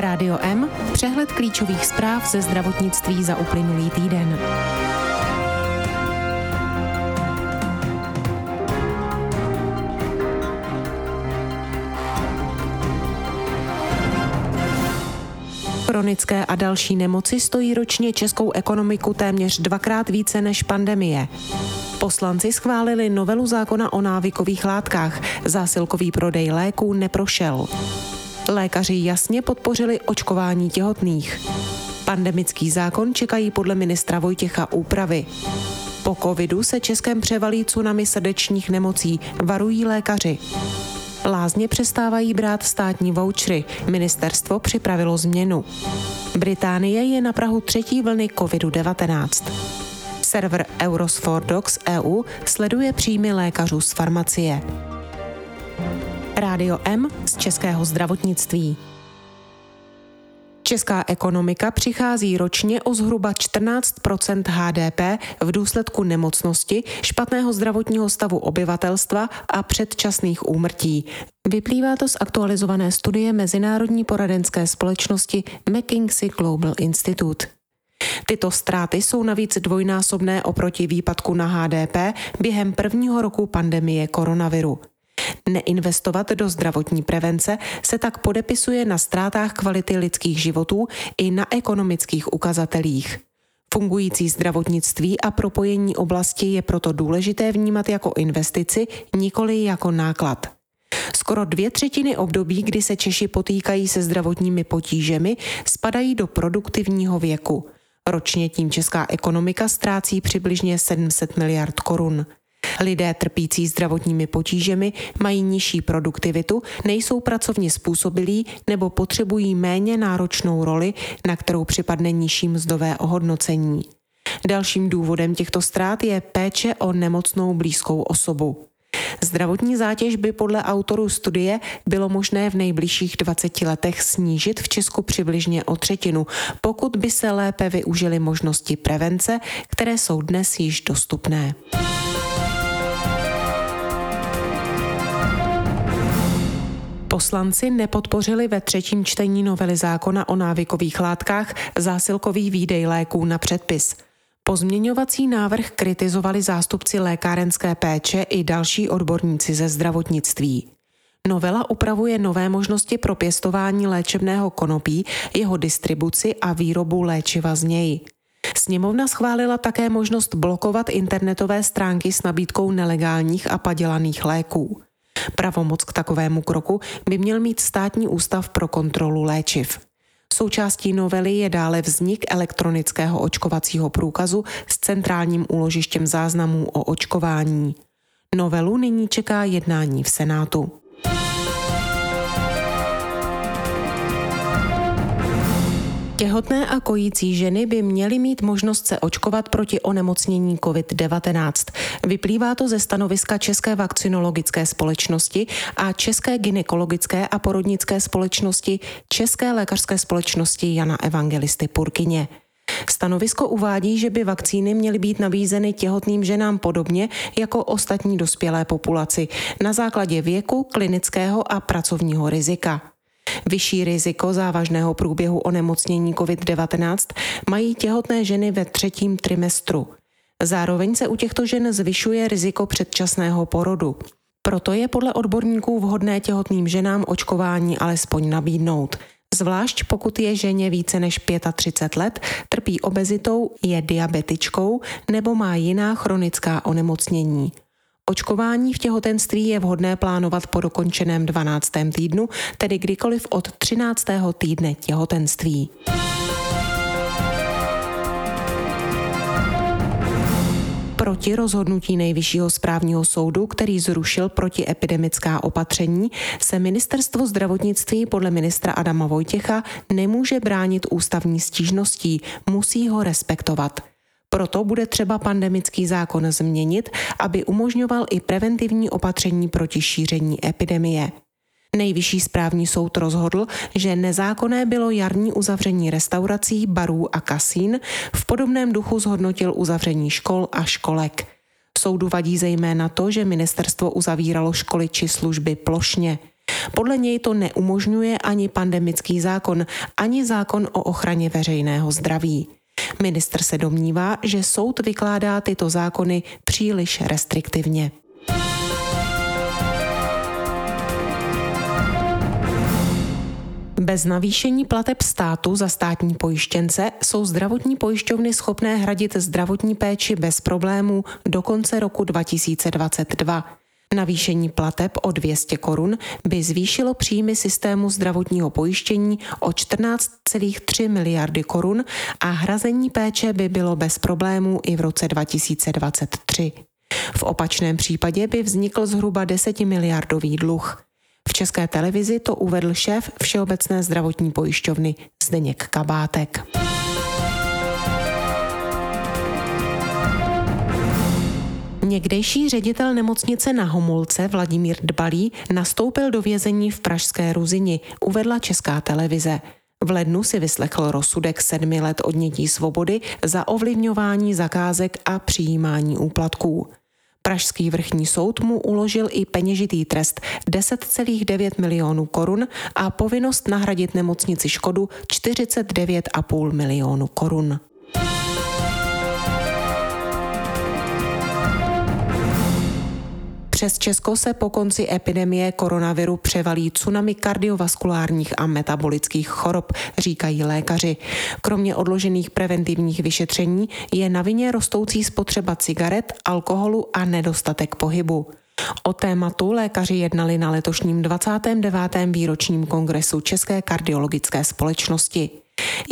Rádio M, přehled klíčových zpráv ze zdravotnictví za uplynulý týden. Chronické a další nemoci stojí ročně českou ekonomiku téměř dvakrát více než pandemie. Poslanci schválili novelu zákona o návykových látkách. Zásilkový prodej léků neprošel. Lékaři jasně podpořili očkování těhotných. Pandemický zákon čekají podle ministra Vojtěcha úpravy. Po covidu se Českém převalí tsunami srdečních nemocí, varují lékaři. Lázně přestávají brát státní vouchery. Ministerstvo připravilo změnu. Británie je na Prahu třetí vlny COVID-19. Server Eurosfordox EU sleduje příjmy lékařů z farmacie. Rádio M z českého zdravotnictví. Česká ekonomika přichází ročně o zhruba 14% HDP v důsledku nemocnosti, špatného zdravotního stavu obyvatelstva a předčasných úmrtí. Vyplývá to z aktualizované studie Mezinárodní poradenské společnosti McKinsey Global Institute. Tyto ztráty jsou navíc dvojnásobné oproti výpadku na HDP během prvního roku pandemie koronaviru. Neinvestovat do zdravotní prevence se tak podepisuje na ztrátách kvality lidských životů i na ekonomických ukazatelích. Fungující zdravotnictví a propojení oblasti je proto důležité vnímat jako investici, nikoli jako náklad. Skoro dvě třetiny období, kdy se Češi potýkají se zdravotními potížemi, spadají do produktivního věku. Ročně tím česká ekonomika ztrácí přibližně 700 miliard korun. Lidé trpící zdravotními potížemi mají nižší produktivitu, nejsou pracovně způsobilí nebo potřebují méně náročnou roli, na kterou připadne nižší mzdové ohodnocení. Dalším důvodem těchto ztrát je péče o nemocnou blízkou osobu. Zdravotní zátěž by podle autorů studie bylo možné v nejbližších 20 letech snížit v Česku přibližně o třetinu, pokud by se lépe využily možnosti prevence, které jsou dnes již dostupné. Poslanci nepodpořili ve třetím čtení novely zákona o návykových látkách zásilkový výdej léků na předpis. Pozměňovací návrh kritizovali zástupci lékárenské péče i další odborníci ze zdravotnictví. Novela upravuje nové možnosti pro pěstování léčebného konopí, jeho distribuci a výrobu léčiva z něj. Sněmovna schválila také možnost blokovat internetové stránky s nabídkou nelegálních a padělaných léků. Pravomoc k takovému kroku by měl mít státní ústav pro kontrolu léčiv. Součástí novely je dále vznik elektronického očkovacího průkazu s centrálním úložištěm záznamů o očkování. Novelu nyní čeká jednání v Senátu. Těhotné a kojící ženy by měly mít možnost se očkovat proti onemocnění COVID-19. Vyplývá to ze stanoviska České vakcinologické společnosti a České gynekologické a porodnické společnosti České lékařské společnosti Jana Evangelisty Purkyně. Stanovisko uvádí, že by vakcíny měly být nabízeny těhotným ženám podobně jako ostatní dospělé populaci na základě věku, klinického a pracovního rizika. Vyšší riziko závažného průběhu onemocnění COVID-19 mají těhotné ženy ve třetím trimestru. Zároveň se u těchto žen zvyšuje riziko předčasného porodu. Proto je podle odborníků vhodné těhotným ženám očkování alespoň nabídnout. Zvlášť pokud je ženě více než 35 let, trpí obezitou, je diabetičkou nebo má jiná chronická onemocnění. Očkování v těhotenství je vhodné plánovat po dokončeném 12. týdnu, tedy kdykoliv od 13. týdne těhotenství. proti rozhodnutí Nejvyššího správního soudu, který zrušil protiepidemická opatření, se ministerstvo zdravotnictví podle ministra Adama Vojtěcha nemůže bránit ústavní stížností, musí ho respektovat. Proto bude třeba pandemický zákon změnit, aby umožňoval i preventivní opatření proti šíření epidemie. Nejvyšší správní soud rozhodl, že nezákonné bylo jarní uzavření restaurací, barů a kasín, v podobném duchu zhodnotil uzavření škol a školek. Soudu vadí zejména to, že ministerstvo uzavíralo školy či služby plošně. Podle něj to neumožňuje ani pandemický zákon, ani zákon o ochraně veřejného zdraví. Ministr se domnívá, že soud vykládá tyto zákony příliš restriktivně. Bez navýšení plateb státu za státní pojištěnce jsou zdravotní pojišťovny schopné hradit zdravotní péči bez problémů do konce roku 2022. Navýšení plateb o 200 korun by zvýšilo příjmy systému zdravotního pojištění o 14,3 miliardy korun a hrazení péče by bylo bez problémů i v roce 2023. V opačném případě by vznikl zhruba 10 miliardový dluh. V české televizi to uvedl šéf Všeobecné zdravotní pojišťovny Zdeněk Kabátek. Někdejší ředitel nemocnice na Homolce Vladimír Dbalý nastoupil do vězení v Pražské Ruzini, uvedla Česká televize. V lednu si vyslechl rozsudek sedmi let odnětí svobody za ovlivňování zakázek a přijímání úplatků. Pražský vrchní soud mu uložil i peněžitý trest 10,9 milionů korun a povinnost nahradit nemocnici škodu 49,5 milionů korun. Přes Česko se po konci epidemie koronaviru převalí tsunami kardiovaskulárních a metabolických chorob, říkají lékaři. Kromě odložených preventivních vyšetření je na vině rostoucí spotřeba cigaret, alkoholu a nedostatek pohybu. O tématu lékaři jednali na letošním 29. výročním kongresu České kardiologické společnosti.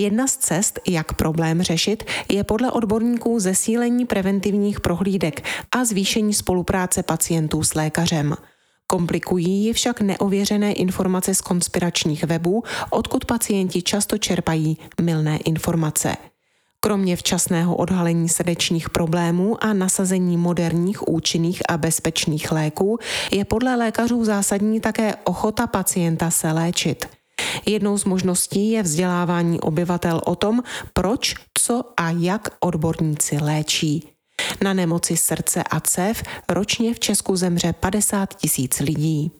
Jedna z cest, jak problém řešit, je podle odborníků zesílení preventivních prohlídek a zvýšení spolupráce pacientů s lékařem. Komplikují ji však neověřené informace z konspiračních webů, odkud pacienti často čerpají milné informace. Kromě včasného odhalení srdečních problémů a nasazení moderních, účinných a bezpečných léků je podle lékařů zásadní také ochota pacienta se léčit. Jednou z možností je vzdělávání obyvatel o tom, proč, co a jak odborníci léčí. Na nemoci srdce a cév ročně v Česku zemře 50 tisíc lidí.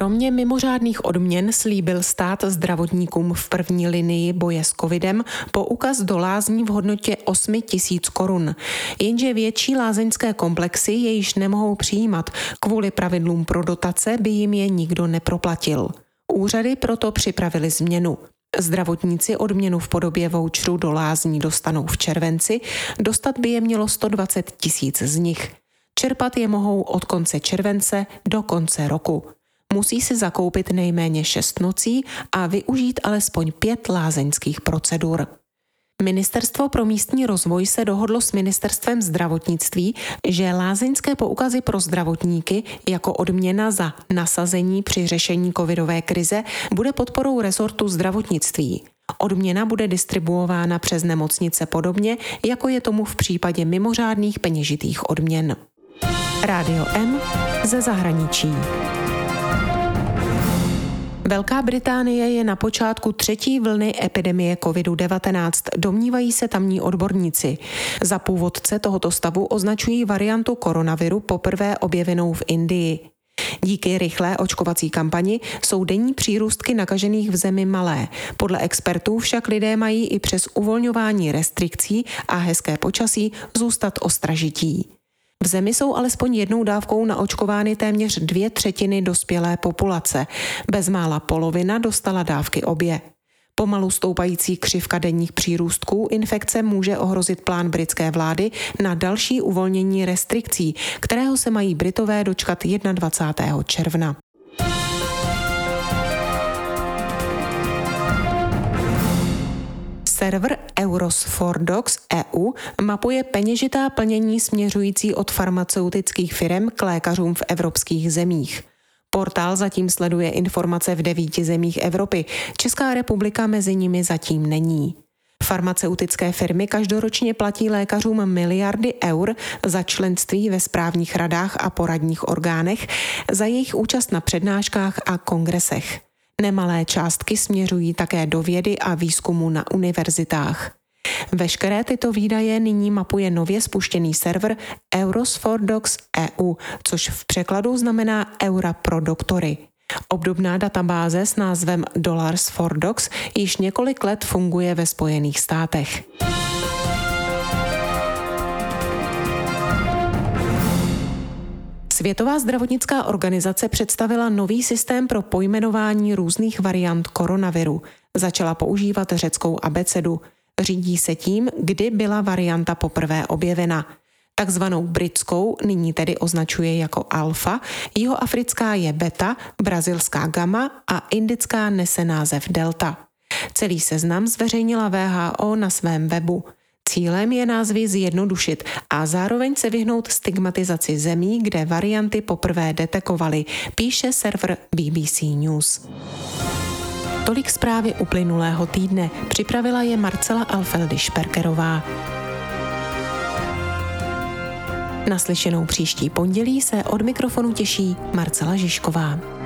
Kromě mimořádných odměn slíbil stát zdravotníkům v první linii boje s covidem poukaz do lázní v hodnotě 8 tisíc korun. Jenže větší lázeňské komplexy je již nemohou přijímat. Kvůli pravidlům pro dotace by jim je nikdo neproplatil. Úřady proto připravili změnu. Zdravotníci odměnu v podobě voucheru do lázní dostanou v červenci, dostat by je mělo 120 tisíc z nich. Čerpat je mohou od konce července do konce roku musí si zakoupit nejméně 6 nocí a využít alespoň pět lázeňských procedur. Ministerstvo pro místní rozvoj se dohodlo s ministerstvem zdravotnictví, že lázeňské poukazy pro zdravotníky jako odměna za nasazení při řešení covidové krize bude podporou rezortu zdravotnictví. Odměna bude distribuována přes nemocnice podobně, jako je tomu v případě mimořádných peněžitých odměn. Rádio M ze zahraničí. Velká Británie je na počátku třetí vlny epidemie COVID-19, domnívají se tamní odborníci. Za původce tohoto stavu označují variantu koronaviru poprvé objevenou v Indii. Díky rychlé očkovací kampani jsou denní přírůstky nakažených v zemi malé. Podle expertů však lidé mají i přes uvolňování restrikcí a hezké počasí zůstat ostražití. V zemi jsou alespoň jednou dávkou naočkovány téměř dvě třetiny dospělé populace. Bezmála polovina dostala dávky obě. Pomalu stoupající křivka denních přírůstků infekce může ohrozit plán britské vlády na další uvolnění restrikcí, kterého se mají Britové dočkat 21. června. Server Euros EU mapuje peněžitá plnění směřující od farmaceutických firm k lékařům v evropských zemích. Portál zatím sleduje informace v devíti zemích Evropy. Česká republika mezi nimi zatím není. Farmaceutické firmy každoročně platí lékařům miliardy eur za členství ve správních radách a poradních orgánech, za jejich účast na přednáškách a kongresech. Nemalé částky směřují také do vědy a výzkumu na univerzitách. Veškeré tyto výdaje nyní mapuje nově spuštěný server Euros for Docs EU, což v překladu znamená Eura pro doktory. Obdobná databáze s názvem Dollars for Docs již několik let funguje ve Spojených státech. Světová zdravotnická organizace představila nový systém pro pojmenování různých variant koronaviru. Začala používat řeckou abecedu. Řídí se tím, kdy byla varianta poprvé objevena. Takzvanou britskou nyní tedy označuje jako alfa, jihoafrická je beta, brazilská gamma a indická nese název delta. Celý seznam zveřejnila VHO na svém webu. Cílem je názvy zjednodušit a zároveň se vyhnout stigmatizaci zemí, kde varianty poprvé detekovaly, píše server BBC News. Tolik zprávy uplynulého týdne. Připravila je Marcela Alfeldy Šperkerová. Naslyšenou příští pondělí se od mikrofonu těší Marcela Žižková.